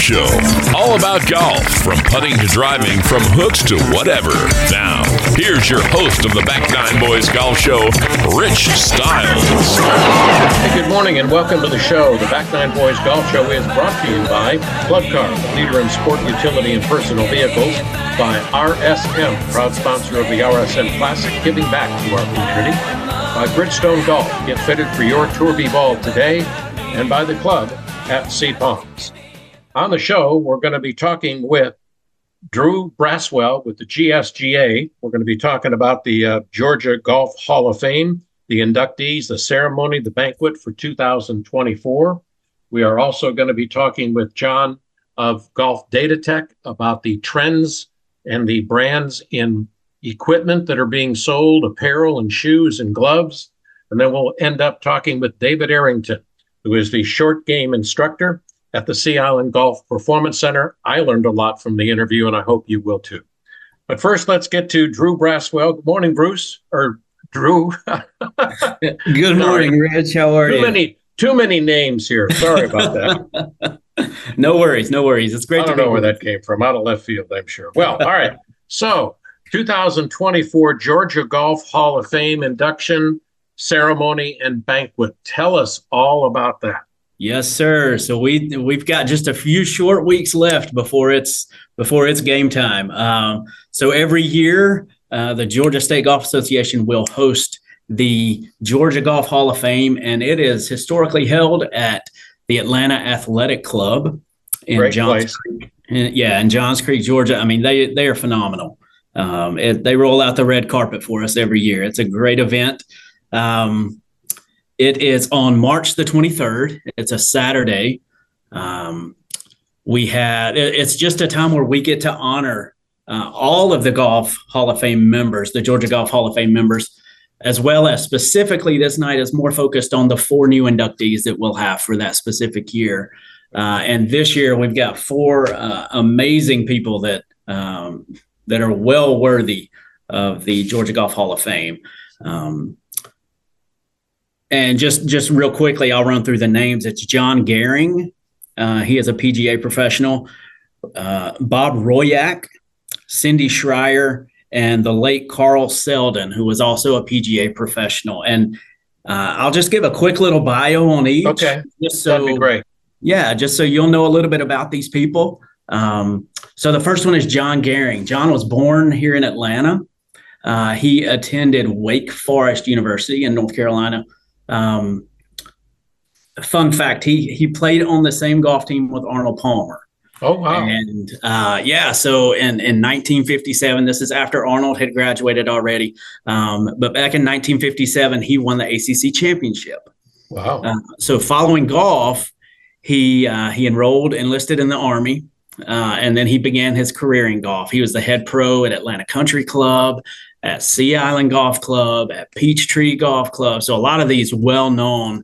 Show. All about golf, from putting to driving, from hooks to whatever. Now, here's your host of the Back Nine Boys Golf Show, Rich Stiles. Hey, good morning and welcome to the show. The Back Nine Boys Golf Show is brought to you by Club Car, leader in sport utility and personal vehicles, by RSM, proud sponsor of the RSM Classic, giving back to our community, by Bridgestone Golf, get fitted for your Tour B ball today, and by the club at Sea Palms. On the show, we're going to be talking with Drew Braswell with the GSGA. We're going to be talking about the uh, Georgia Golf Hall of Fame, the inductees, the ceremony, the banquet for 2024. We are also going to be talking with John of Golf Data Tech about the trends and the brands in equipment that are being sold, apparel and shoes and gloves. And then we'll end up talking with David Arrington, who is the short game instructor at the Sea Island Golf Performance Center. I learned a lot from the interview, and I hope you will too. But first, let's get to Drew Braswell. Good morning, Bruce, or Drew. Good morning, Rich. How are too you? Many, too many names here. Sorry about that. no worries, no worries. It's great I don't know where that came from. Out of left field, I'm sure. Well, all right. So, 2024 Georgia Golf Hall of Fame induction ceremony and banquet. Tell us all about that. Yes, sir. So we we've got just a few short weeks left before it's before it's game time. Um, so every year, uh, the Georgia State Golf Association will host the Georgia Golf Hall of Fame, and it is historically held at the Atlanta Athletic Club in Great Johns place. Creek. Yeah, in Johns Creek, Georgia. I mean, they they are phenomenal. Um, it, they roll out the red carpet for us every year. It's a great event. Um, it is on March the 23rd. It's a Saturday. Um, we had, it- it's just a time where we get to honor uh, all of the Golf Hall of Fame members, the Georgia Golf Hall of Fame members, as well as specifically this night is more focused on the four new inductees that we'll have for that specific year. Uh, and this year we've got four uh, amazing people that um, that are well worthy of the Georgia Golf Hall of Fame. Um, and just just real quickly, I'll run through the names. It's John Gerring. Uh, he is a PGA professional. Uh, Bob Royak, Cindy Schreyer, and the late Carl Selden, who was also a PGA professional. And uh, I'll just give a quick little bio on each. Okay. Just so That'd be great. yeah, just so you'll know a little bit about these people. Um, so the first one is John Gerring. John was born here in Atlanta. Uh, he attended Wake Forest University in North Carolina. Um, fun fact: he he played on the same golf team with Arnold Palmer. Oh, wow. And uh, yeah, so in, in 1957, this is after Arnold had graduated already. Um, but back in 1957, he won the ACC championship. Wow. Uh, so following golf, he uh, he enrolled, enlisted in the army, uh, and then he began his career in golf. He was the head pro at Atlanta Country Club, at Sea Island Golf Club, at Peachtree Golf Club. So a lot of these well-known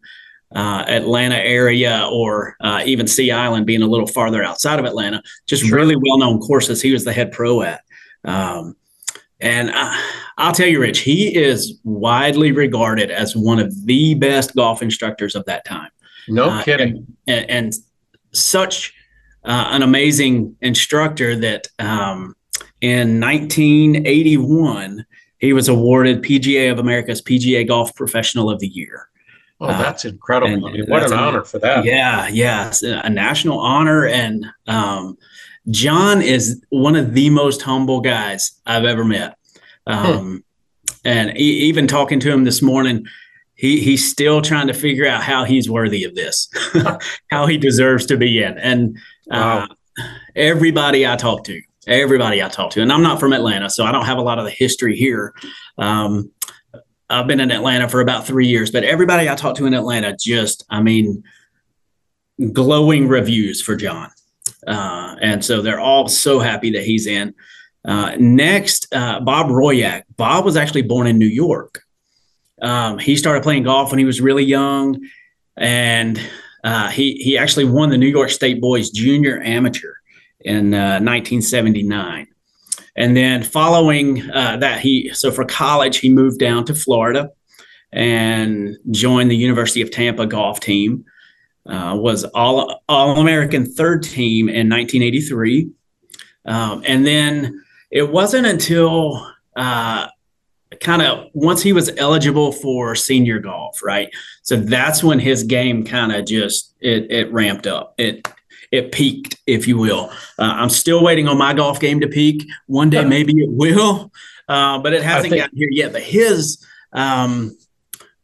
uh, Atlanta area, or uh, even Sea Island, being a little farther outside of Atlanta, just Sure. really well-known courses. He was the head pro at. Um, and I, I'll tell you, Rich, he is widely regarded as one of the best golf instructors of that time. No Uh, kidding. And, and such uh, an amazing instructor that um, in 1981, he was awarded PGA of America's PGA Golf Professional of the Year. oh, uh, that's incredible. I mean, what an honor for that. Yeah, yeah, it's a national honor. And um, John is one of the most humble guys I've ever met. Um, And e- even talking to him this morning, he he's still trying to figure out how he's worthy of this, how he deserves to be in. And uh, everybody I talk to, everybody I talk to, and I'm not from Atlanta, so I don't have a lot of the history here. Um, I've been in Atlanta for about three years, but everybody I talk to in Atlanta just, I mean, glowing reviews for John. Uh, and so they're all so happy that he's in. Uh, next, uh, Bob Royak. Bob was actually born in New York. Um, he started playing golf when he was really young, and uh, he he actually won the New York State Boys Junior Amateur in uh, 1979. And then following uh, that, he so for college he moved down to Florida and joined the University of Tampa golf team. uh, was all All American third team in 1983, um, and then it wasn't until uh, kind of once he was eligible for senior golf, right? So that's when his game kind of just it it ramped up. It it peaked, if you will. Uh, I'm still waiting on my golf game to peak. One day, maybe it will, uh, but it hasn't think- gotten here yet. But his um,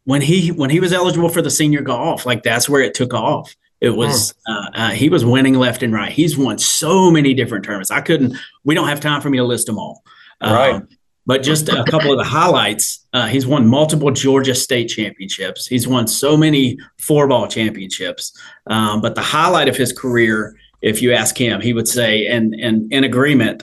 when he when he was eligible for the senior golf, like that's where it took off. It was uh, uh, he was winning left and right. He's won so many different tournaments. I couldn't. We don't have time for me to list them all. Right. But just a couple of the highlights. Uh, he's won multiple Georgia state championships. He's won so many four ball championships. Um, but the highlight of his career, if you ask him, he would say, and and in agreement,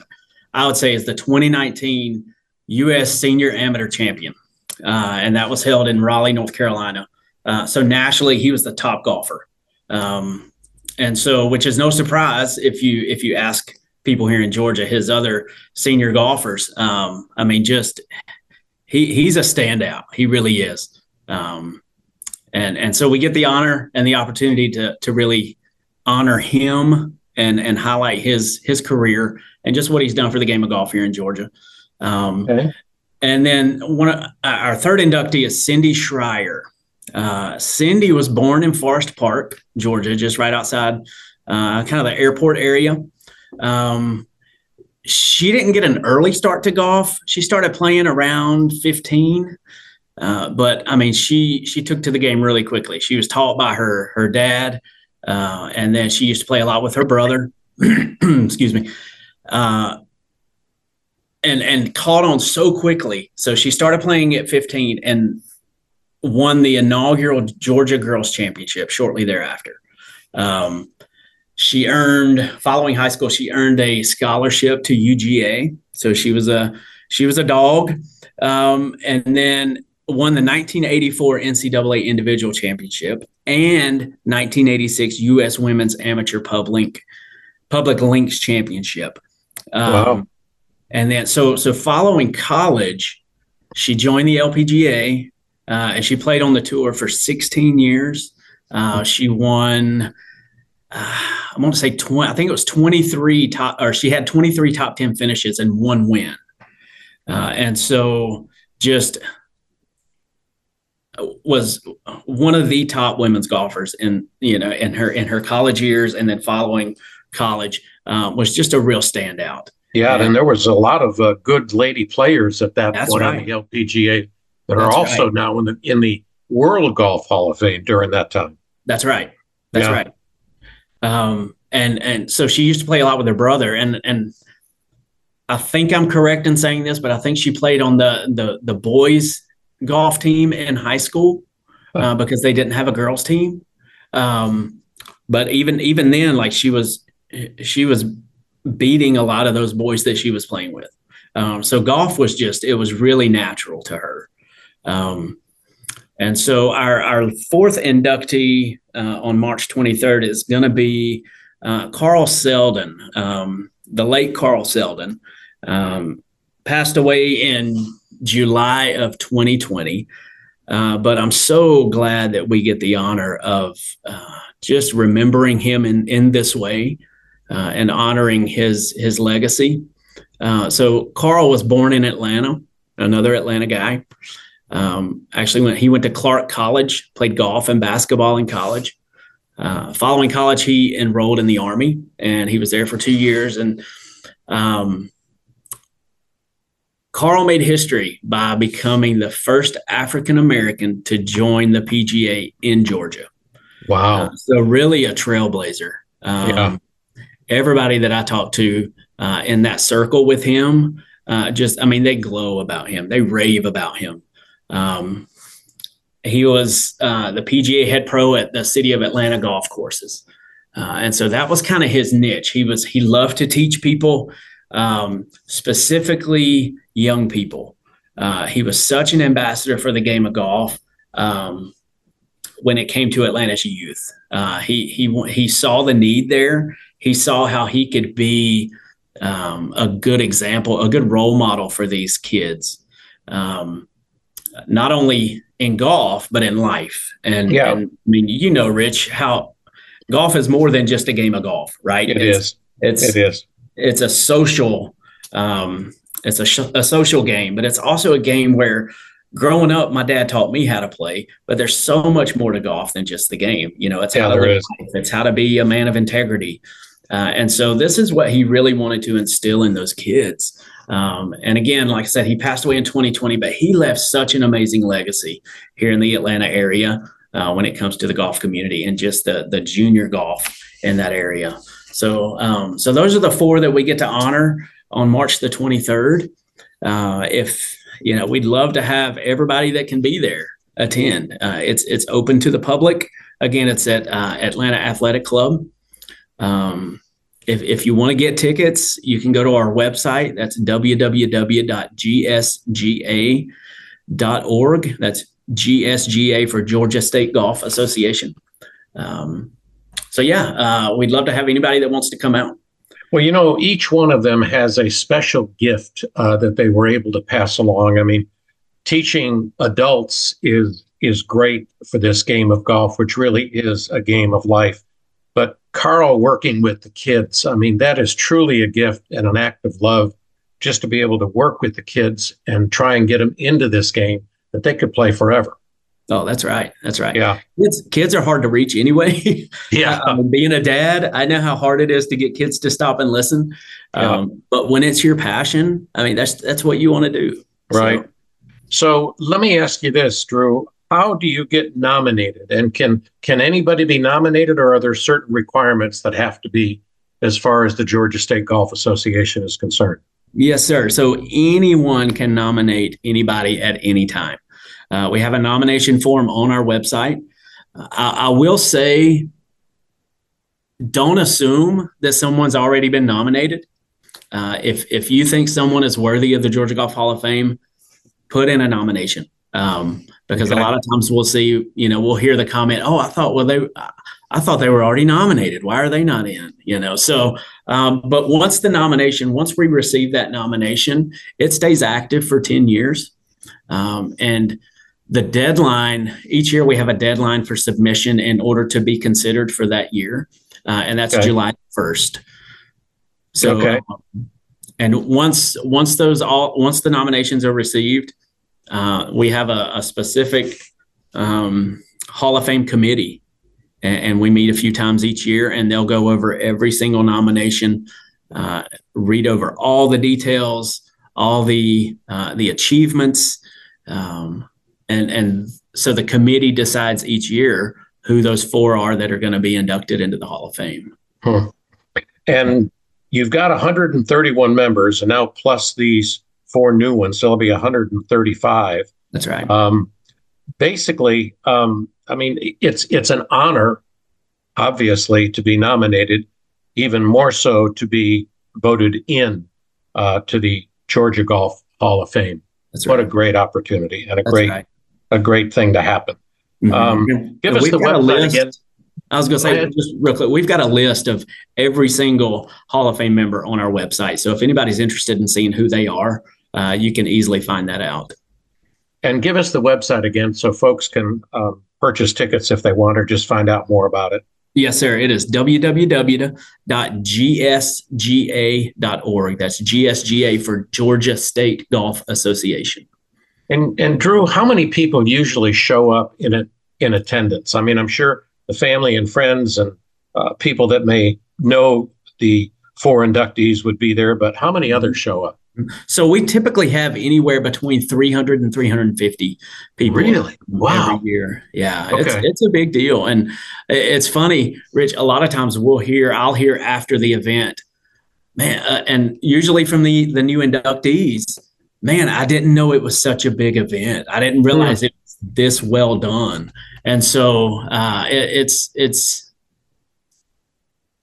I would say is the 2019 U.S. Senior Amateur Champion, uh, and that was held in Raleigh, North Carolina. Uh, so nationally, he was the top golfer. Um, and so, which is no surprise if you if you ask people here in Georgia, his other senior golfers. Um, I mean, just he he's a standout. He really is. Um, and and so we get the honor and the opportunity to to really honor him and and highlight his his career and just what he's done for the game of golf here in Georgia. Um, okay. And then one of, our third inductee is Cindy Schreyer. Uh, Cindy was born in Forest Park, Georgia, just right outside uh, kind of the airport area. Um, she didn't get an early start to golf. She started playing around 15. Uh, but I mean, she she took to the game really quickly. She was taught by her her dad, uh, and then she used to play a lot with her brother. Excuse me, uh, and and caught on so quickly. So she started playing at 15 and won the inaugural Georgia Girls Championship shortly thereafter. Um, she earned following high school she earned a scholarship to uga so she was a she was a dog. Um, and then won the 1984 ncaa individual championship and 1986 us women's amateur public public links championship. Um, wow. and then so so following college she joined the lpga uh, and she played on the tour for 16 years. Uh, she won I want to say 20, I think it was 23 top, or she had 23 top 10 finishes and one win. Uh, and so just was one of the top women's golfers in, you know, in her, in her college years and then following college uh, was just a real standout. Yeah. And, and there was a lot of uh, good lady players at that point right. on the LPGA that that's are also right. now in the, in the World Golf Hall of Fame during that time. That's right. That's yeah. right. Um, and and so she used to play a lot with her brother, and and I think I'm correct in saying this, but I think she played on the the the boys golf team in high school uh, because they didn't have a girls team. Um, but even even then, like she was she was beating a lot of those boys that she was playing with. Um, so golf was just it was really natural to her. Um, and so our, our fourth inductee uh, on March 23rd is going to be uh, Carl Selden, um, the late Carl Selden, um, passed away in July of 2020. Uh, but I'm so glad that we get the honor of uh, just remembering him in, in this way uh, and honoring his his legacy. Uh, so Carl was born in Atlanta, another Atlanta guy. Um, actually, when he went to Clark College, played golf and basketball in college. Uh, following college, he enrolled in the Army and he was there for two years. And um, Carl made history by becoming the first African American to join the PGA in Georgia. Wow. Uh, so, really a trailblazer. Um, yeah. Everybody that I talked to uh, in that circle with him, uh, just, I mean, they glow about him, they rave about him. Um, he was uh, the PGA head pro at the City of Atlanta golf courses, uh, and so that was kind of his niche. He was he loved to teach people, um, specifically young people. Uh, he was such an ambassador for the game of golf um, when it came to Atlanta's youth. Uh, he he he saw the need there. He saw how he could be um, a good example, a good role model for these kids. Um, not only in golf but in life. And, yeah. and I mean, you know, Rich, how golf is more than just a game of golf, right? It it's, is. It's It is. it's a social um, it's a, sh- a social game, but it's also a game where growing up, my dad taught me how to play. But there's so much more to golf than just the game. You know, it's Yeah, how to live life. It's how to be a man of integrity. Uh, and so this is what he really wanted to instill in those kids. Um, and again, like I said, he passed away in 2020, but he left such an amazing legacy here in the Atlanta area uh, when it comes to the golf community and just the the junior golf in that area. So, um, so those are the four that we get to honor on March the 23rd. Uh, if you know, we'd love to have everybody that can be there attend. Uh, it's it's open to the public. Again, it's at uh, Atlanta Athletic Club. Um, if, if you want to get tickets, you can go to our website. That's www.gsga.org. That's GSGA for Georgia State Golf Association. Um, so, yeah, uh, we'd love to have anybody that wants to come out. Well, you know, each one of them has a special gift uh, that they were able to pass along. I mean, teaching adults is is great for this game of golf, which really is a game of life. But Carl working with the kids, I mean, that is truly a gift and an act of love just to be able to work with the kids and try and get them into this game that they could play forever. Oh, that's right. That's right. Yeah. Kids, kids are hard to reach anyway. Yeah. um, being a dad, I know how hard it is to get kids to stop and listen. Yeah. Um, but when it's your passion, I mean, that's that's what you want to do. So- Right. So let me ask you this, Drew. How do you get nominated? And can can anybody be nominated or are there certain requirements that have to be as far as the Georgia State Golf Association is concerned? Yes, sir. So anyone can nominate anybody at any time. Uh, we have a nomination form on our website. Uh, I, will say, don't assume that someone's already been nominated. Uh, if if you think someone is worthy of the Georgia Golf Hall of Fame, put in a nomination. Um, because Okay. a lot of times we'll see, you know, we'll hear the comment, "Oh, I thought, well, they, I thought they were already nominated. Why are they not in?" You know, so um, but once the nomination, once we receive that nomination, it stays active for 10 years. Um, and the deadline, each year we have a deadline for submission in order to be considered for that year. Uh, and that's Okay. July 1st. So, Okay. um, and once, once those all, once the nominations are received, uh, we have a, a specific um, Hall of Fame committee and, and we meet a few times each year and they'll go over every single nomination uh, read over all the details all the uh, the achievements um, and and so the committee decides each year who those four are that are going to be inducted into the hall of fame. And you've got 131 members, and now plus these four new ones, so it'll be 135. that's right Um, basically, um, I mean, it's it's an honor, obviously, to be nominated. Even more so to be voted in uh, to the Georgia Golf Hall of Fame. that's What right a great opportunity and a that's great right. a great thing to happen. Mhm. Um, And Give us the website list. again. I was going to say ahead. just real quick. We've got a list of every single Hall of Fame member on our website. So if anybody's interested in seeing who they are, uh, you can easily find that out. And give us the website again so folks can um, purchase tickets if they want or just find out more about it. Yes, sir. It is www.gsga.org. That's GSGA for Georgia State Golf Association. And and Drew, how many people usually show up in a, in attendance? I mean, I'm sure the family and friends and uh, people that may know the four inductees would be there, but how many others show up? So we typically have anywhere between 300 and 350 people. Really? Wow. Every year. Yeah. It's, Okay. it's a big deal. And it's funny, Rich, a lot of times we'll hear, I'll hear after the event, man, uh, and usually from the, the new inductees, man, I didn't know it was such a big event. I didn't realize it was this well done. And so uh, it, it's, it's,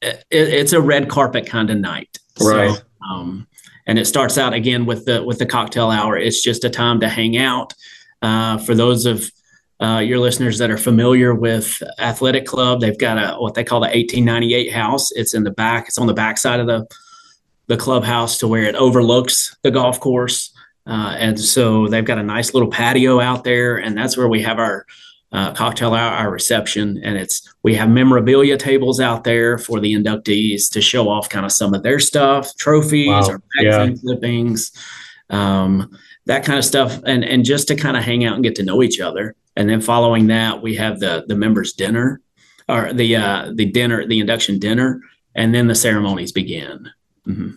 it, it's a red carpet kind of night. Right. So, um, and it starts out again with the with the cocktail hour. It's just a time to hang out. Uh, for those of uh, your listeners that are familiar with Athletic Club, they've got a what they call the 1898 house. It's in the back. It's on the back side of the the clubhouse to where it overlooks the golf course. Uh, and so they've got a nice little patio out there, and that's where we have our uh, cocktail hour our reception, and it's we have memorabilia tables out there for the inductees to show off kind of some of their stuff, trophies wow. or magazine yeah. clippings, um, that kind of stuff, and and just to kind of hang out and get to know each other. And then following that, we have the the members dinner, or the uh, the dinner, the induction dinner, and then the ceremonies begin. Mm-hmm.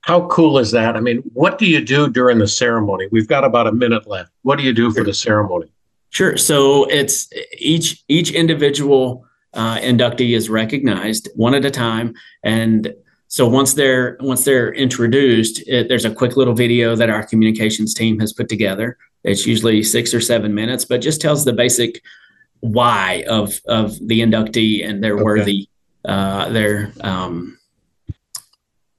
How cool is that? I mean, what do you do during the ceremony? We've got about a minute left. What do you do for the ceremony? Sure. So it's each each individual uh, inductee is recognized one at a time, and so once they're once they're introduced, it, there's a quick little video that our communications team has put together. It's usually six or seven minutes, but just tells the basic why of of the inductee and their okay. worthy uh, their um,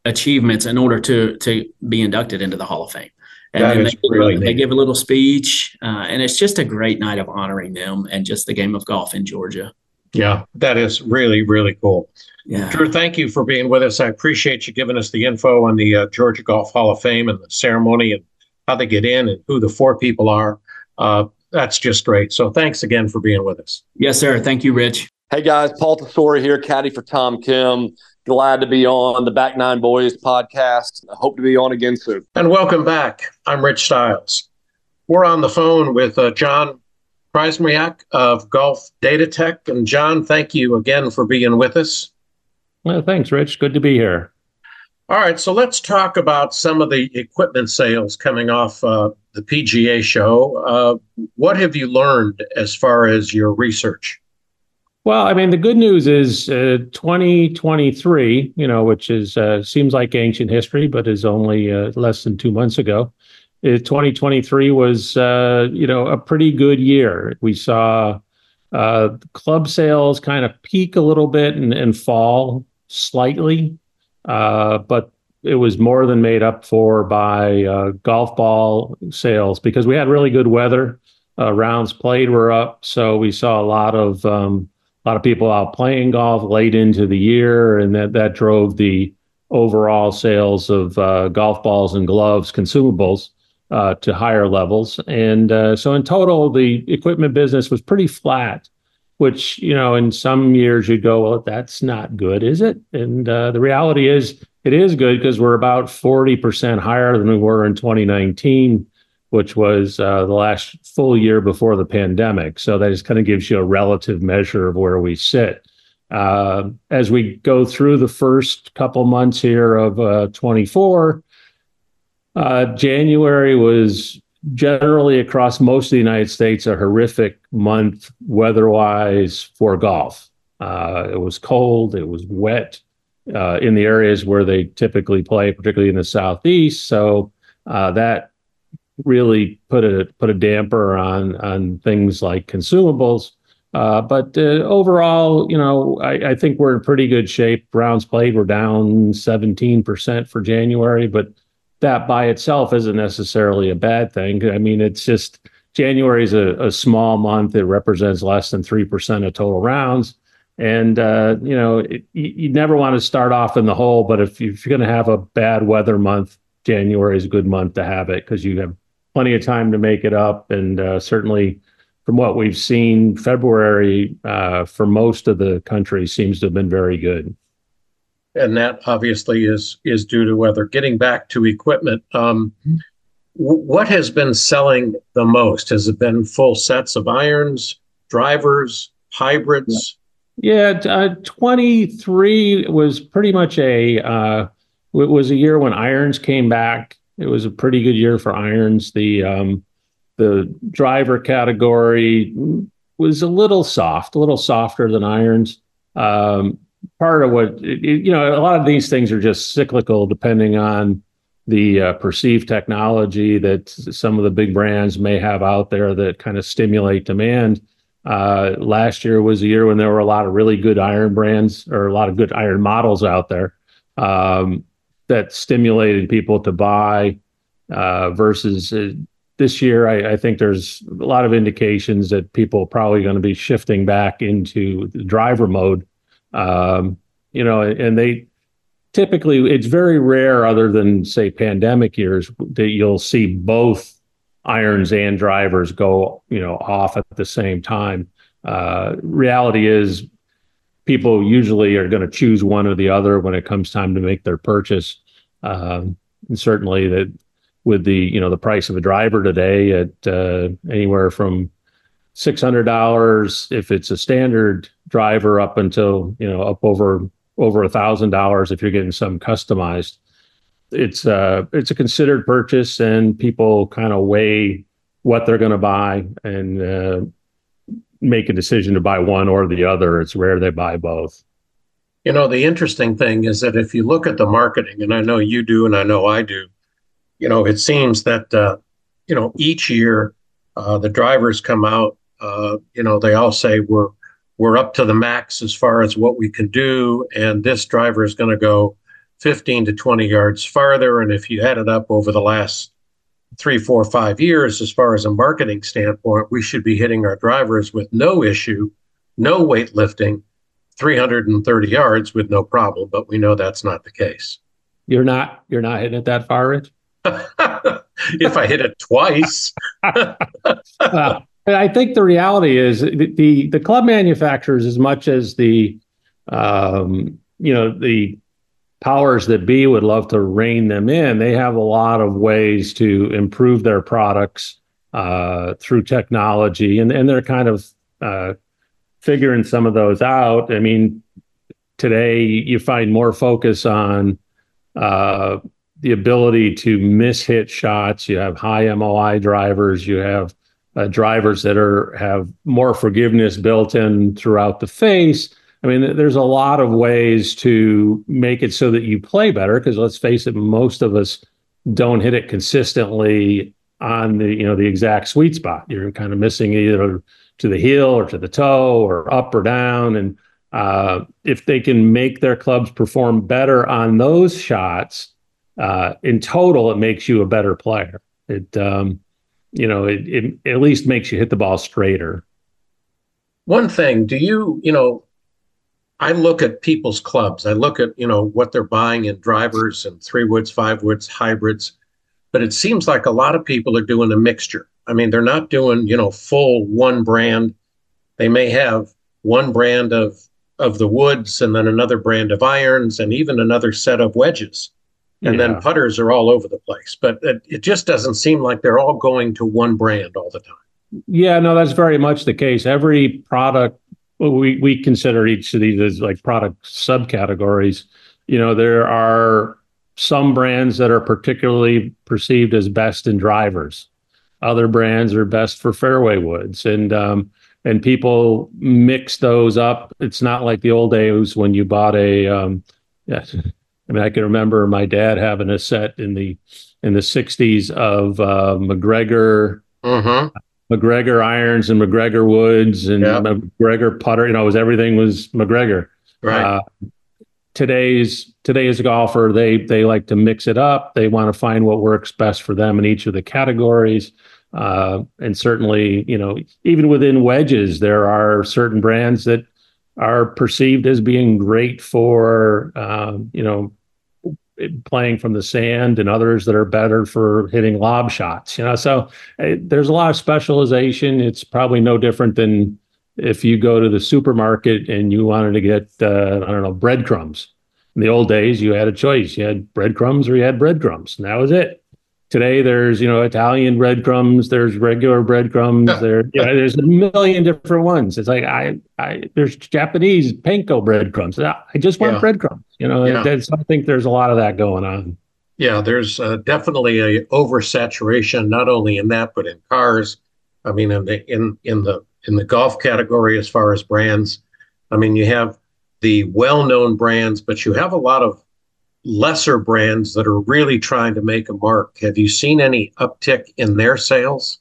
achievements in order to to be inducted into the Hall of Fame. And that then they, really they give a little speech, uh, and it's just a great night of honoring them and just the game of golf in Georgia. Yeah, that is really really cool. Yeah. Drew, thank you for being with us. I appreciate you giving us the info on the uh, Georgia Golf Hall of Fame and the ceremony and how they get in and who the four people are. Uh, that's just great. So thanks again for being with us. Yes, sir. Thank you, Rich. Hey guys, Paul Tesori here, caddy for Tom Kim. Glad to be on the Back Nine Boys podcast. I hope to be on again soon. And welcome back. I'm Rich Stiles. We're on the phone with uh, John Krzynowek of Golf Data Tech. And John, thank you again for being with us. Well, thanks, Rich. Good to be here. All right, so let's talk about some of the equipment sales coming off uh, the PGA show. Uh, what have you learned as far as your research? Well, I mean, the good news is uh, 2023, you know, which is uh, seems like ancient history, but is only uh, less than two months ago. 2023 was, uh, you know, a pretty good year. We saw uh, club sales kind of peak a little bit and, and fall slightly, uh, but it was more than made up for by golf ball sales because we had really good weather. rounds played were up, so we saw a lot of um, a lot of people out playing golf late into the year, and that that drove the overall sales of uh, golf balls and gloves, consumables, uh, to higher levels. And uh, so, in total, the equipment business was pretty flat. Which you know, in some years you'd go, well, that's not good, is it? And uh, the reality is, it is good because we're about forty percent higher than we were in 2019 which was uh, the last full year before the pandemic. So that just kind of gives you a relative measure of where we sit. Uh, as we go through the first couple months here of uh, 24, uh, January was generally across most of the United States a horrific month weather-wise for golf. Uh, it was cold, it was wet uh, in the areas where they typically play, particularly in the southeast. So that really put a put a damper on on things like consumables. Uh, but uh, overall, you know, I, I, think we're in pretty good shape. Rounds played were down 17% for January, but that by itself isn't necessarily a bad thing. I mean, it's just January is a, a small month. It represents less than 3% of total rounds. And, uh, you know, it, you, you, never want to start off in the hole, but if, if you're going to have a bad weather month, January is a good month to have it because you have plenty of time to make it up. And uh, certainly, from what we've seen, February uh, for most of the country seems to have been very good. And that obviously is is due to weather. Getting back to equipment, um, what has been selling the most? Has it been full sets of irons, drivers, hybrids? Yeah, uh, 23 was pretty much a uh, it was a year when irons came back it was a pretty good year for irons. The um, the driver category was a little soft, a little softer than irons. Um, part of what you know, a lot of these things are just cyclical, depending on the uh, perceived technology that some of the big brands may have out there that kind of stimulate demand. Uh, last year was a year when there were a lot of really good iron brands or a lot of good iron models out there. Um, that stimulated people to buy uh, versus uh, this year. I, I, think there's a lot of indications that people are probably going to be shifting back into driver mode. Um, you know, and they typically it's very rare, other than say pandemic years, that you'll see both irons and drivers go you know off at the same time. uh, reality is people usually are going to choose one or the other when it comes time to make their purchase. Um, and certainly that with the you know the price of a driver today at uh, anywhere from six hundred dollars if it's a standard driver up until you know up over over a thousand dollars if you're getting some customized. It's uh it's a considered purchase and people kind of weigh what they're going to buy and uh, make a decision to buy one or the other. It's rare they buy both. You know, the interesting thing is that if you look at the marketing, and I know you do, and I know I do, you know, it seems that, uh, you know, each year uh, the drivers come out, uh, you know, they all say we're, we're up to the max as far as what we can do. And this driver is going to go 15 to 20 yards farther. And if you add it up over the last three, four, five years, as far as a marketing standpoint, we should be hitting our drivers with no issue, no weightlifting, 330 yards with no problem. But we know that's not the case. You're not you're not hitting it that far, Rich. if I hit it twice. well, I think the reality is the, the, the club manufacturers, as much as the um, you know the powers that be would love to rein them in, they have a lot of ways to improve their products uh, through technology, and and they're kind of uh, figuring some of those out. I mean, today you find more focus on uh, the ability to miss hit shots. You have high MOI drivers. You have uh, drivers that are have more forgiveness built in throughout the face. I mean, there's a lot of ways to make it so that you play better. Because let's face it, most of us don't hit it consistently on the you know the exact sweet spot. You're kind of missing either to the heel or to the toe or up or down. And uh, if they can make their clubs perform better on those shots, uh, in total, it makes you a better player. It um, you know it, it at least makes you hit the ball straighter. One thing, do you you know I look at people's clubs. I look at, you know, what they're buying in drivers and three woods, five woods, hybrids. But it seems like a lot of people are doing a mixture. I mean, they're not doing, you know, full one brand. They may have one brand of of the woods and then another brand of irons and even another set of wedges. And yeah. then putters are all over the place. But it, it just doesn't seem like they're all going to one brand all the time. Yeah, no, that's very much the case. Every product well, we we consider each of these as like product subcategories. You know, there are some brands that are particularly perceived as best in drivers. Other brands are best for fairway woods, and um, and people mix those up. It's not like the old days when you bought a. Um, yeah, I mean, I can remember my dad having a set in the in the '60s of uh, MacGregor. Mm-hmm. MacGregor irons and MacGregor woods and yeah. MacGregor putter. You know, was everything was MacGregor. Right. Uh, today's today's golfer they they like to mix it up. They want to find what works best for them in each of the categories. Uh, and certainly, you know, even within wedges, there are certain brands that are perceived as being great for, um, you know, playing from the sand and others that are better for hitting lob shots you know? So uh, there's a lot of specialization. It's probably no different than if you go to the supermarket and you wanted to get uh, i don't know breadcrumbs. In the old days you had a choice. You had breadcrumbs or you had breadcrumbs and that was it today there's you know Italian breadcrumbs, there's regular breadcrumbs, there you know, there's a million different ones. It's like I I there's Japanese panko breadcrumbs. I just want yeah. breadcrumbs. You know, yeah. I think there's a lot of that going on. Yeah, there's uh, definitely a oversaturation not only in that but in cars. I mean, in the in in the in the golf category as far as brands. I mean, you have the well-known brands, but you have a lot of lesser brands that are really trying to make a mark. Have you seen any uptick in their sales?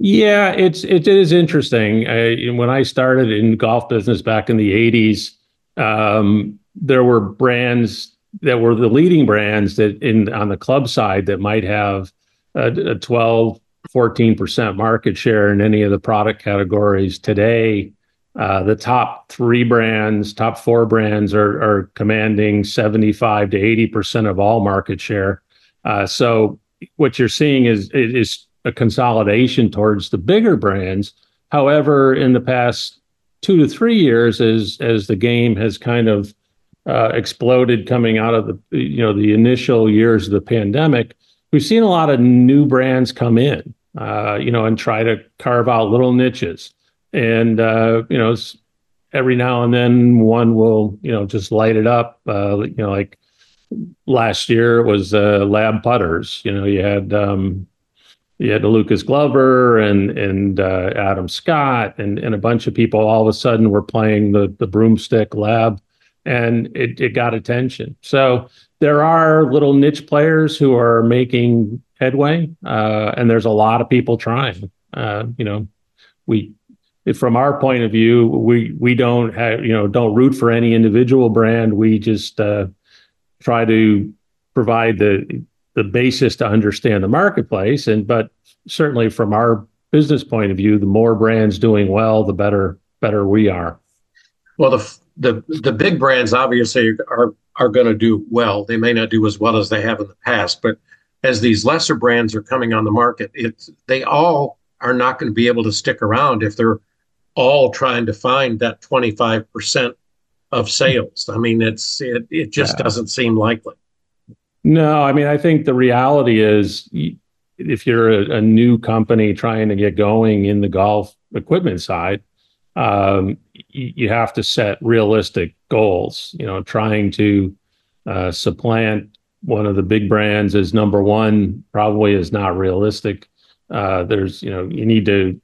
Yeah, it's it is interesting. I, when I started in golf business back in the '80s, um, there were brands that were the leading brands that in on the club side that might have a, a 12, 14 percent market share in any of the product categories. Today, uh, the top three brands, top four brands are, are commanding 75 to 80% of all market share. Uh, so what you're seeing is, is a consolidation towards the bigger brands. However, in the past two to three years, as as the game has kind of uh, exploded coming out of the you know the initial years of the pandemic, we've seen a lot of new brands come in, uh, you know, and try to carve out little niches. And uh, you know, every now and then one will you know just light it up. Uh, you know, like last year it was uh, lab putters. You know, you had um, you had Lucas Glover and and uh, Adam Scott and and a bunch of people all of a sudden were playing the the broomstick lab, and it it got attention. So there are little niche players who are making headway, uh, and there's a lot of people trying. Uh, you know, we from our point of view, we we don't have you know don't root for any individual brand. We just uh, try to provide the the basis to understand the marketplace. And but certainly from our business point of view, the more brands doing well, the better better we are. Well, the the the big brands obviously are are going to do well. They may not do as well as they have in the past, but as these lesser brands are coming on the market, it's they all are not going to be able to stick around if they're all trying to find that 25% of sales. I mean, it's it, it just yeah. doesn't seem likely. No, I mean, I think the reality is if you're a, a new company trying to get going in the golf equipment side, um, you, you, have to set realistic goals. You know, trying to uh, supplant one of the big brands as number one probably is not realistic. Uh, there's, you know, you need to,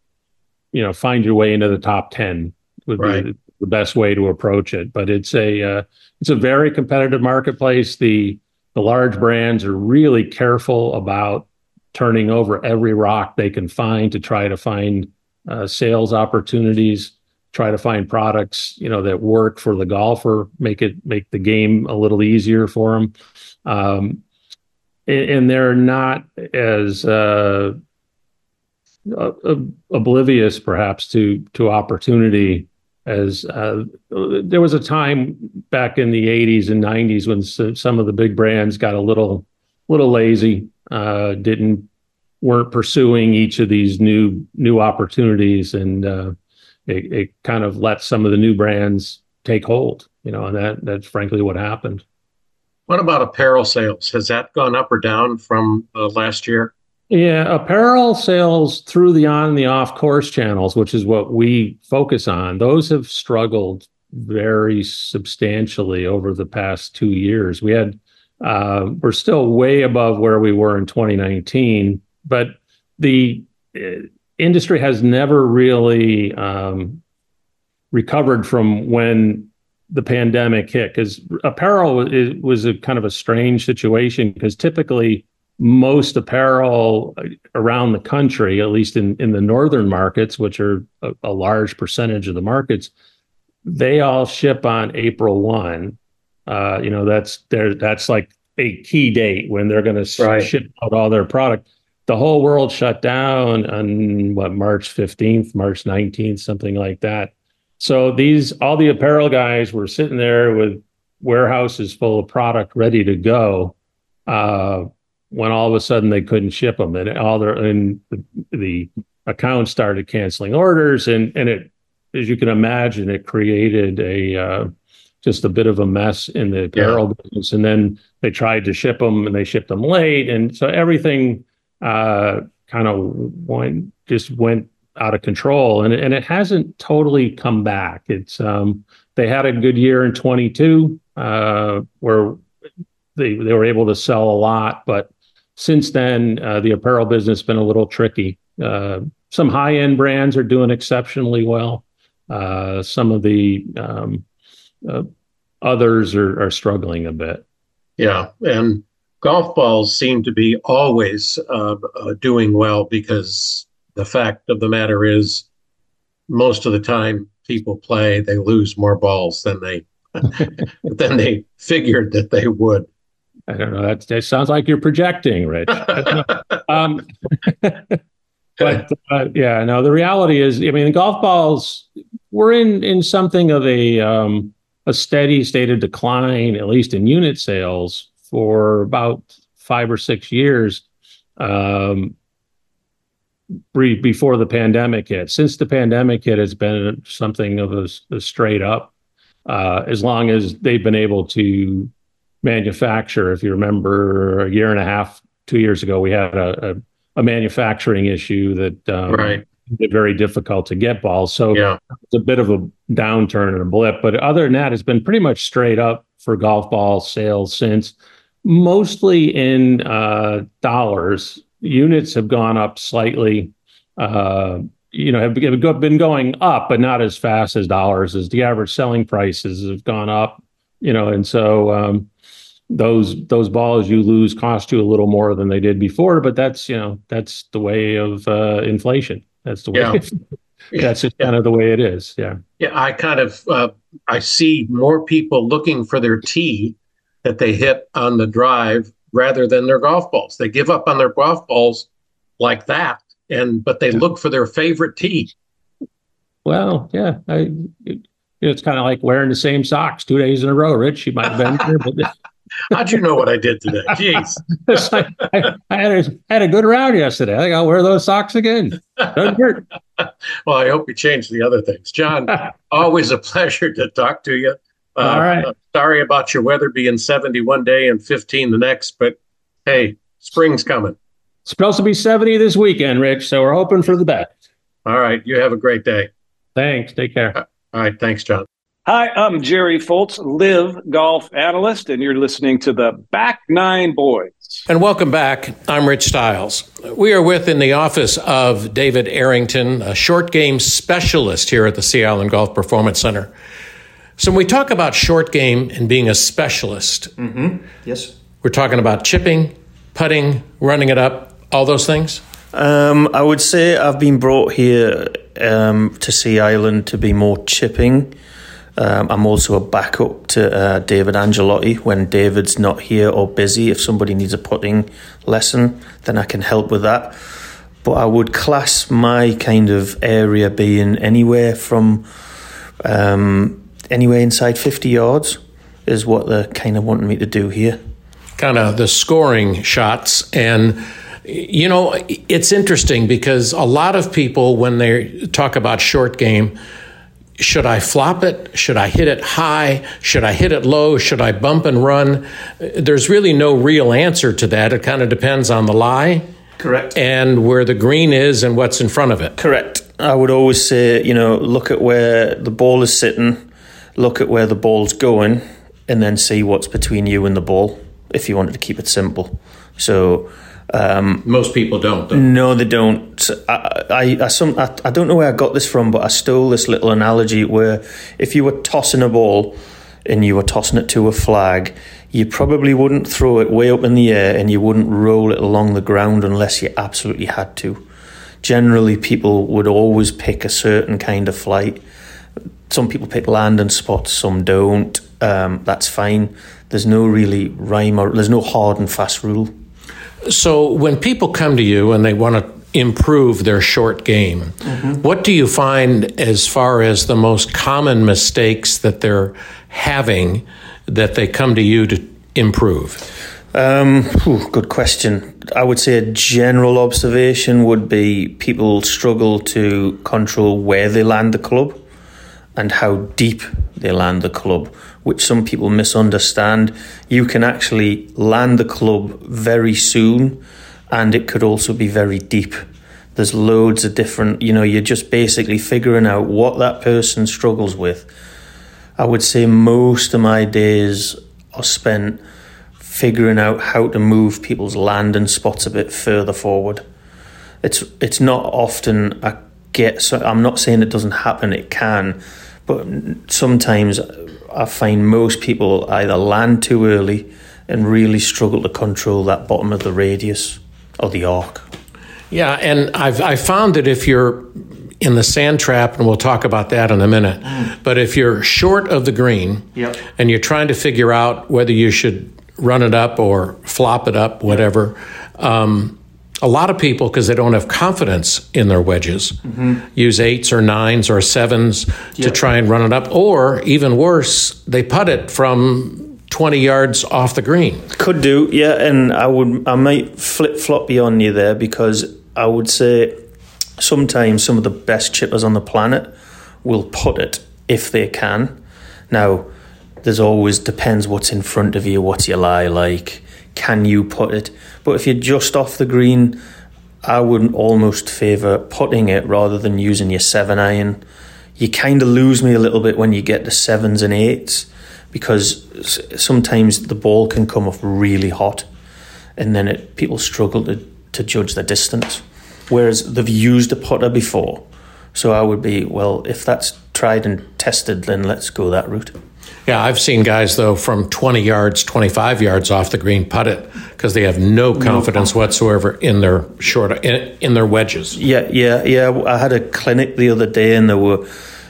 you know, find your way into the top ten would right. be the, the, best way to approach it. But it's a uh, it's a very competitive marketplace. The the large brands are really careful about turning over every rock they can find to try to find uh, sales opportunities try to find products you know that work for the golfer make it make the game a little easier for them um, and, and, they're not as uh, uh, oblivious perhaps to to opportunity as uh, there was a time back in the 80s and 90s when some of the big brands got a little little lazy uh, didn't weren't pursuing each of these new new opportunities and uh, it, it, kind of let some of the new brands take hold you know and that that's frankly what happened. What about apparel sales? Has that gone up or down from uh, last year yeah, apparel sales through the on and the off course channels, which is what we focus on, those have struggled very substantially over the past two years. We had, uh, we're still way above where we were in 2019, but the uh, industry has never really um, recovered from when the pandemic hit because apparel was, was a kind of a strange situation because typically most apparel around the country, at least in, in the northern markets, which are a, a large percentage of the markets, they all ship on April 1. Uh, you know, that's there, that's like a key date when they're going right. to ship out all their product. The whole world shut down on what March 15th, March 19th, something like that. So these all the apparel guys were sitting there with warehouses full of product ready to go. Uh, when all of a sudden they couldn't ship them and all their and the, the accounts started canceling orders and and it as you can imagine it created a uh, just a bit of a mess in the apparel yeah. business. And then they tried to ship them and they shipped them late and so everything uh, kind of went just went out of control. And and it hasn't totally come back. It's um, they had a good year in 22 uh, where they they were able to sell a lot but since then, uh, the apparel business has been a little tricky. Uh, some high end brands are doing exceptionally well. Uh, some of the um, others are, struggling a bit. Yeah, and golf balls seem to be always doing well because the fact of the matter is, most of the time people play, they lose more balls than they than they figured that they would. I don't know. That, that sounds like you're projecting, Rich. um, but uh, yeah, no. The reality is, I mean, the golf balls we're in in something of a um, a steady state of decline, at least in unit sales, for about five or six years. Um, before the pandemic hit. Since the pandemic hit, it's been something of a, a straight up. Uh, as long as they've been able to manufacture. If you remember, a year and a half, two years ago, we had a, a, a manufacturing issue that um, right. made it very difficult to get balls. So Yeah. it's a bit of a downturn and a blip. But other than that, it's been pretty much straight up for golf ball sales since mostly in uh, dollars. Units have gone up slightly. Uh, you know, have been have been going up, but not as fast as dollars. As the average selling prices have gone up, you know, and so um, those those balls you lose cost you a little more than they did before. But that's you know that's the way of uh, inflation. That's the way. Yeah. that's just kind of the way it is. Yeah. Yeah, I kind of uh, I see more people looking for their tee that they hit on the drive rather than their golf balls. They give up on their golf balls like that, and but they look for their favorite tee. Well, yeah, I, it, it's kind of like wearing the same socks two days in a row. Rich, you might have been there, but How'd you know what I did today? Jeez. like, I, I had a I had a good round yesterday. I think I'll wear those socks again. Doesn't hurt. Well, I hope you change the other things, John. always a pleasure to talk to you. Uh, All right. uh, sorry about your weather being 70 one day and 15 the next, but hey, spring's coming. It's supposed to be 70 this weekend, Rich. So we're hoping for the best. All right, you have a great day. Thanks. Take care. All right, thanks, John. Hi, I'm Jerry Foltz, LIV Golf analyst, and you're listening to the Back Nine Boys. And welcome back. I'm Rich Stiles. We are with in the office of David Arrington, a short game specialist here at the Sea Island Golf Performance Center. So when we talk about short game and being a specialist, Yes. we're talking about chipping, putting, running it up, all those things. Um, I would say I've been brought here um, to Sea Island to be more chipping. Um, I'm also a backup to uh, David Angelotti when David's not here or busy. If somebody needs a putting lesson, then I can help with that. But I would class my kind of area being anywhere from um, anywhere inside 50 yards is what they're kind of wanting me to do here. kind of the scoring shots and you know it's interesting because a lot of people when they talk about short game should I flop it? Should I hit it high? Should I hit it low? Should I bump and run? There's really no real answer to that. It kind of depends on the lie Correct. and where the green is and what's in front of it. Correct. I would always say, you know, look at where the ball is sitting, look at where the ball's going, and then see what's between you and the ball if you wanted to keep it simple. So, um, Most people don't. Though. no, they don't. I, I, I, some, I, I don't know where I got this from, but I stole this little analogy where if you were tossing a ball and you were tossing it to a flag, you probably wouldn't throw it way up in the air and you wouldn't roll it along the ground unless you absolutely had to. Generally, people would always pick a certain kind of flight. Some people pick landing spots, some don't. Um, that's fine. There's no really rhyme or there's no hard and fast rule. So when people come to you and they want to improve their short game, what do you find as far as the most common mistakes that they're having that they come to you to improve? Um, whew, good question. I would say a general observation would be people struggle to control where they land the club and how deep they land the club, which some people misunderstand. You can actually land the club very soon, and it could also be very deep. There's loads of different, you know, you're just basically figuring out what that person struggles with. I would say most of my days are spent figuring out how to move people's landing spots a bit further forward. It's it's not often I get. So I'm not saying it doesn't happen. It can, but sometimes I find most people either land too early and really struggle to control that bottom of the radius or the arc. Yeah, and I've I found that if you're in the sand trap, and we'll talk about that in a minute, but if you're short of the green Yep. and you're trying to figure out whether you should run it up or flop it up, whatever, um, a lot of people, because they don't have confidence in their wedges, mm-hmm. use eights or nines or sevens to try and run it up, or even worse, they putt it from 20 yards off the green. Could do, yeah, and I would I might flip flop on you there because I would say sometimes some of the best chippers on the planet will put it if they can. Now, there's always depends what's in front of you, what's your lie like, can you put it? But if you're just off the green, I would almost favour putting it rather than using your seven iron. You kind of lose me a little bit when you get to sevens and eights because sometimes the ball can come off really hot and then it, people struggle to, to judge the distance. Whereas they've used a putter before. So I would be, well, if that's tried and tested, then let's go that route. Yeah, I've seen guys though from 20 yards, 25 yards off the green putt it because they have no confidence no. whatsoever in their short in, in, their wedges. Yeah, yeah, yeah. I had a clinic the other day, and there were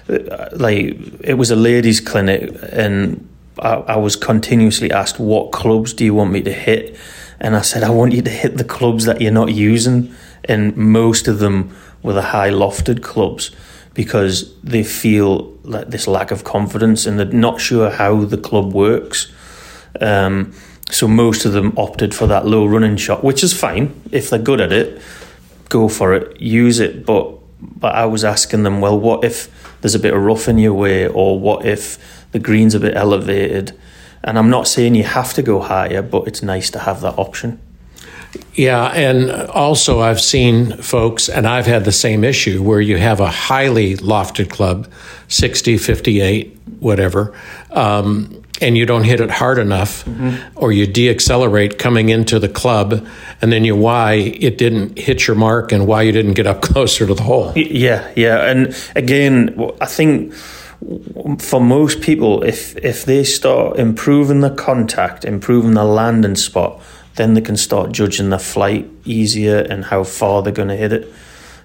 uh, like it was a ladies' clinic, and I, I was continuously asked, "What clubs do you want me to hit?" And I said, "I want you to hit the clubs that you're not using," and most of them were the high lofted clubs because they feel like this lack of confidence and they're not sure how the club works. Um, so most of them opted for that low running shot, which is fine if they're good at it. Go for it, use it. But but I was asking them, well, what if there's a bit of rough in your way, or what if the green's a bit elevated? And I'm not saying you have to go higher, but it's nice to have that option. Yeah, and also I've seen folks, and I've had the same issue where you have a highly lofted club, 60, 58, whatever, um, and you don't hit it hard enough, mm-hmm. or you deaccelerate coming into the club, and then you why it didn't hit your mark and why you didn't get up closer to the hole. Yeah, yeah, and again, I think for most people, if if they start improving the contact, improving the landing spot then they can start judging their flight easier and how far they're going to hit it.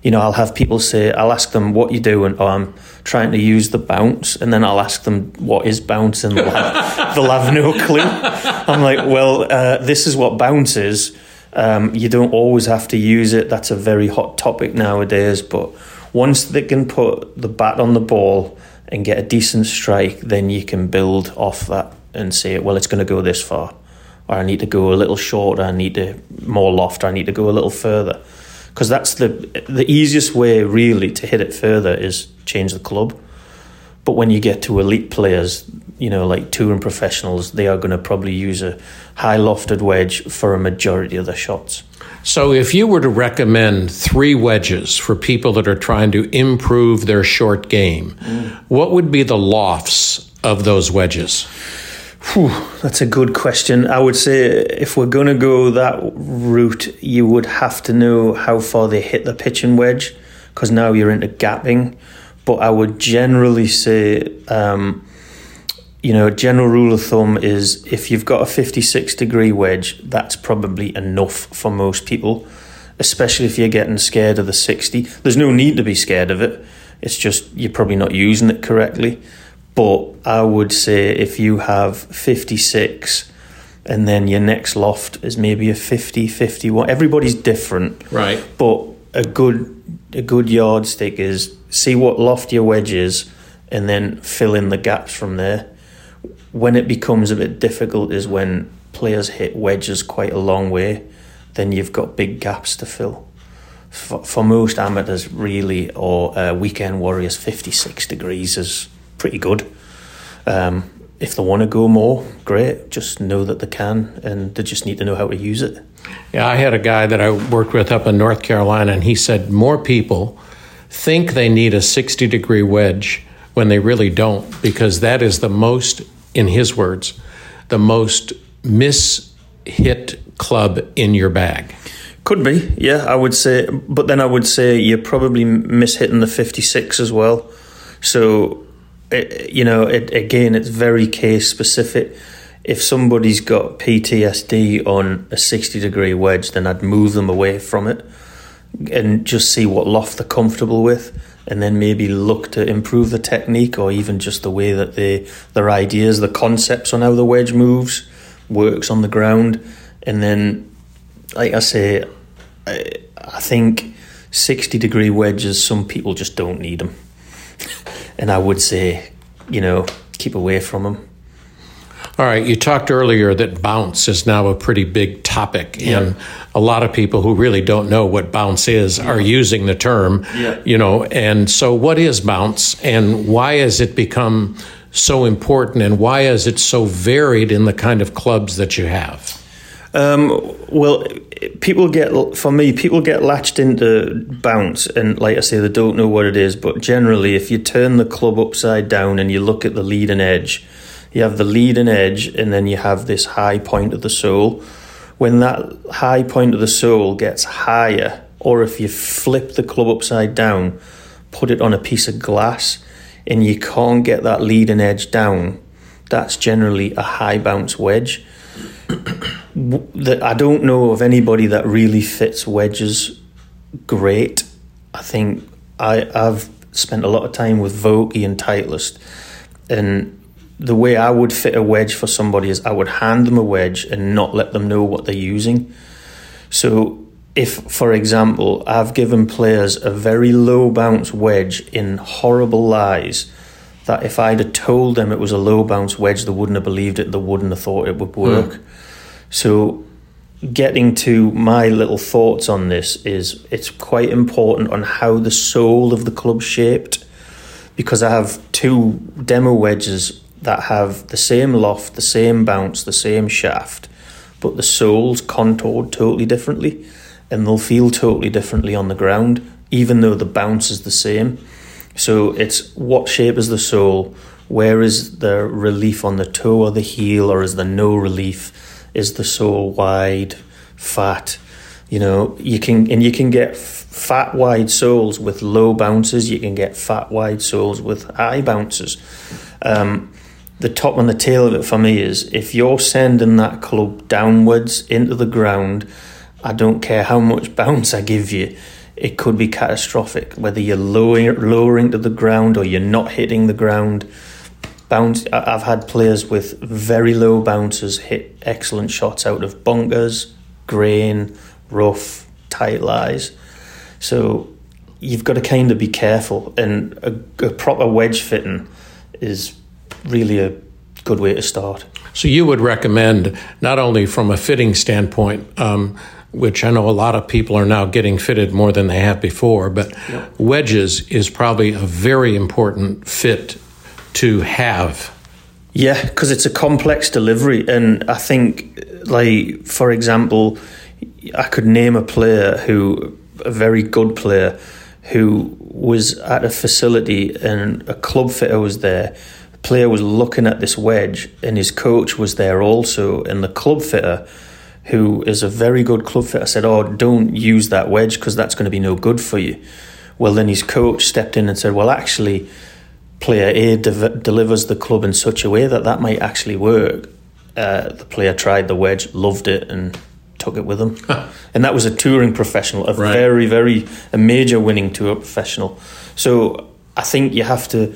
You know, I'll have people say, I'll ask them, what you doing? Oh, I'm trying to use the bounce. And then I'll ask them, what is bounce? And they'll have, they'll have no clue. I'm like, well, uh, this is what bounce is. Um, you don't always have to use it. That's a very hot topic nowadays. But once they can put the bat on the ball and get a decent strike, then you can build off that and say, well, it's going to go this far or I need to go a little shorter, I need to more loft, I need to go a little further. Because that's the the easiest way really to hit it further is change the club. But when you get to elite players, you know, like touring professionals, they are going to probably use a high lofted wedge for a majority of their shots. So, if you were to recommend three wedges for people that are trying to improve their short game, mm. what would be the lofts of those wedges? Whew, that's a good question. I would say if we're going to go that route, you would have to know how far they hit the pitching wedge because now you're into gapping. But I would generally say, um, you know, a general rule of thumb is if you've got a 56 degree wedge, that's probably enough for most people, especially if you're getting scared of the 60. There's no need to be scared of it, it's just you're probably not using it correctly. But I would say if you have 56 and then your next loft is maybe a 50, 51, everybody's different. Right. But a good a good yardstick is see what loft your wedge is and then fill in the gaps from there. When it becomes a bit difficult is when players hit wedges quite a long way, then you've got big gaps to fill. For, for most amateurs, really, or uh, weekend warriors, 56 degrees is pretty good. Um, if they want to go more, great. Just know that they can, and they just need to know how to use it. Yeah, I had a guy that I worked with up in North Carolina, and he said more people think they need a 60 degree wedge when they really don't, because that is the most, in his words, the most miss-hit club in your bag. Could be, yeah, I would say. But then I would say you're probably miss hitting the 56 as well. So it, you know, it, again, it's very case specific. If somebody's got PTSD on a 60 degree wedge, then I'd move them away from it and just see what loft they're comfortable with and then maybe look to improve the technique or even just the way that they their ideas, the concepts on how the wedge moves, works on the ground. And then, like I say, I, I think 60 degree wedges, some people just don't need them and I would say, you know, keep away from them. All right, you talked earlier that bounce is now a pretty big topic, Yeah. and a lot of people who really don't know what bounce is are using the term. Yeah. You know, and so what is bounce, and why has it become so important, and why is it so varied in the kind of clubs that you have? Um, well, people get for me, people get latched into bounce, and like I say, they don't know what it is. But generally, if you turn the club upside down and you look at the leading edge, you have the leading edge, and then you have this high point of the sole. When that high point of the sole gets higher, or if you flip the club upside down, put it on a piece of glass, and you can't get that leading edge down, that's generally a high bounce wedge that I don't know of anybody that really fits wedges great. I think I, I've spent a lot of time with Vokey and Titleist, and the way I would fit a wedge for somebody is I would hand them a wedge and not let them know what they're using. So, if, for example, I've given players a very low bounce wedge in horrible lies, that if I'd have told them it was a low bounce wedge, they wouldn't have believed it, they wouldn't have thought it would hmm. work. So, getting to my little thoughts on this is it's quite important on how the sole of the club's shaped because I have two demo wedges that have the same loft, the same bounce, the same shaft, but the soles contoured totally differently and they'll feel totally differently on the ground, even though the bounce is the same. So it's what shape is the sole, where is the relief on the toe or the heel, or is there no relief? Is the sole wide, fat? You know, you can and you can get fat wide soles with low bounces. You can get fat wide soles with high bounces. Um, the top and the tail of it for me is if you're sending that club downwards into the ground, I don't care how much bounce I give you, it could be catastrophic. Whether you're lowering, lowering to the ground or you're not hitting the ground, bounce. I've had players with very low bounces hit excellent shots out of bunkers, grain, rough, tight lies. So you've got to kind of be careful, and a, a proper wedge fitting is really a good way to start. So you would recommend not only from a fitting standpoint, um, which I know a lot of people are now getting fitted more than they have before, but wedges is probably a very important fit to have. Yeah, because it's a complex delivery, and I think, like for example, I could name a player who, a very good player, who was at a facility and a club fitter was there. The player was looking at this wedge, and his coach was there also, and the club fitter. Who is a very good club fitter said, "Oh, don't use that wedge because that's going to be no good for you." Well, then his coach stepped in and said, "Well, actually, player A de- delivers the club in such a way that that might actually work. Uh, the player tried the wedge, loved it, and took it with him. and that was a touring professional, a Right. very, very a major winning tour professional. So I think you have to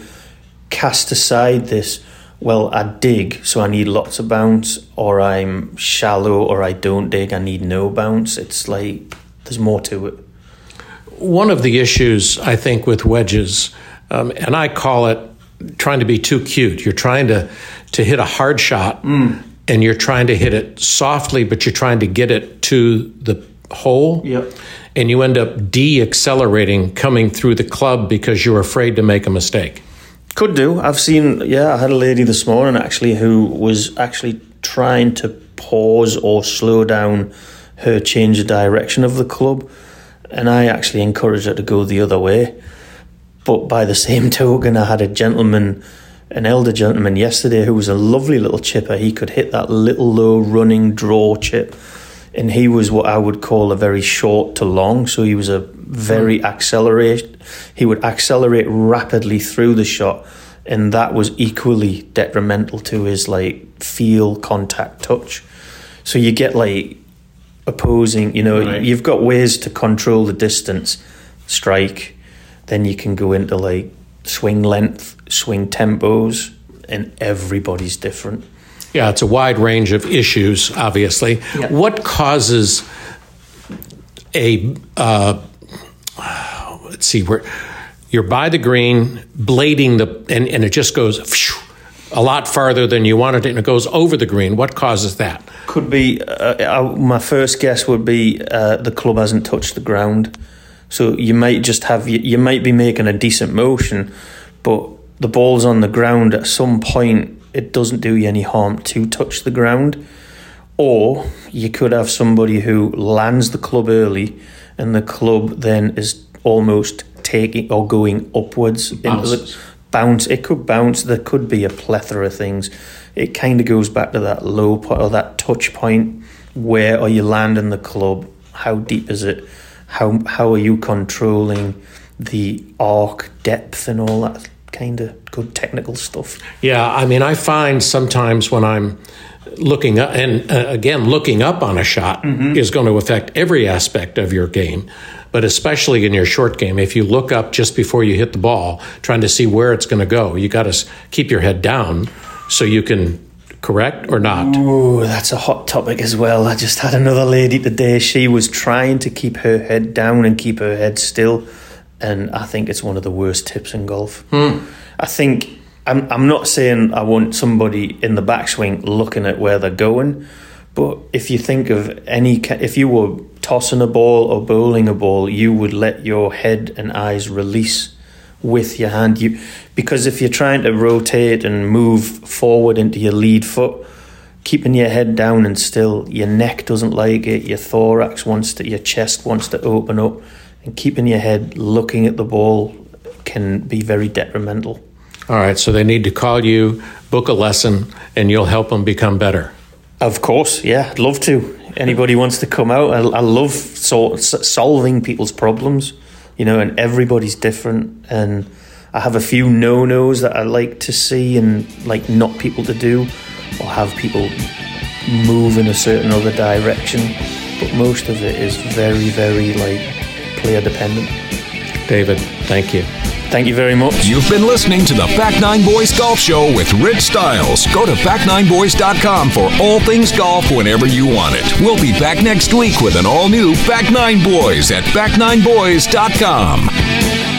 cast aside this. Well, I dig, so I need lots of bounce, or I'm shallow, or I don't dig, I need no bounce. It's like there's more to it. One of the issues I think with wedges, um, and I call it trying to be too cute. You're trying to to hit a hard shot, and you're trying to hit it softly, but you're trying to get it to the hole. Yep. And you end up de-accelerating coming through the club because you're afraid to make a mistake. Could do. I've seen. Yeah, I had a lady this morning actually who was actually trying to pause or slow down her change of direction of the club, and I actually encouraged her to go the other way. But by the same token, I had a gentleman, an elder gentleman yesterday who was a lovely little chipper. He could hit that little low running draw chip, and he was what I would call a very short to long. So he was a very mm. accelerate. He would accelerate rapidly through the shot, and that was equally detrimental to his like feel, contact, touch. So you get like opposing. You know, Right. you've got ways to control the distance, strike. Then you can go into like swing length, swing tempos, and everybody's different. Yeah, it's a wide range of issues, obviously. Yeah. What causes a, uh, let's see, where you're by the green, blading the, and, and it just goes, phew, a lot farther than you wanted it and it goes over the green. What causes that? Could be, uh, uh, my first guess would be uh, the club hasn't touched the ground. So you might just have, you, you might be making a decent motion, but the ball's on the ground at some point, it doesn't do you any harm to touch the ground. Or you could have somebody who lands the club early and the club then is almost taking or going upwards into the bounce. It could bounce. There could be a plethora of things. It kind of goes back to that low point or that touch point. Where are you landing the club? How deep is it? How how are you controlling the arc depth and all that kind of good technical stuff? Yeah, I mean, I find sometimes when I'm looking up, and uh, again, looking up on a shot mm-hmm. is going to affect every aspect of your game but especially in your short game, if you look up just before you hit the ball, trying to see where it's going to go, you got to keep your head down so you can correct or not? Oh, that's a hot topic as well. I just had another lady today. She was trying to keep her head down and keep her head still, and I think it's one of the worst tips in golf. Hmm. I think I'm. I'm not saying I want somebody in the backswing looking at where they're going, but if you think of any, if you were tossing a ball or bowling a ball, you would let your head and eyes release with your hand. You because if you're trying to rotate and move forward into your lead foot, keeping your head down and still, your neck doesn't like it. Your thorax wants to, your chest wants to open up, and keeping your head looking at the ball can be very detrimental. All right, so they need to call you, book a lesson, and you'll help them become better. Of course, yeah, I'd love to. Anybody wants to come out, I, I love so, solving people's problems, you know, and everybody's different. And I have a few no nos that I like to see and like not people to do, or have people move in a certain other direction. But most of it is very, very like player dependent. David, thank you. Thank you very much. You've been listening to the Back Nine Boys Golf Show with Rich Stiles. Go to back9boys.com for all things golf whenever you want it. We'll be back next week with an all new Back Nine Boys at back9boys.com.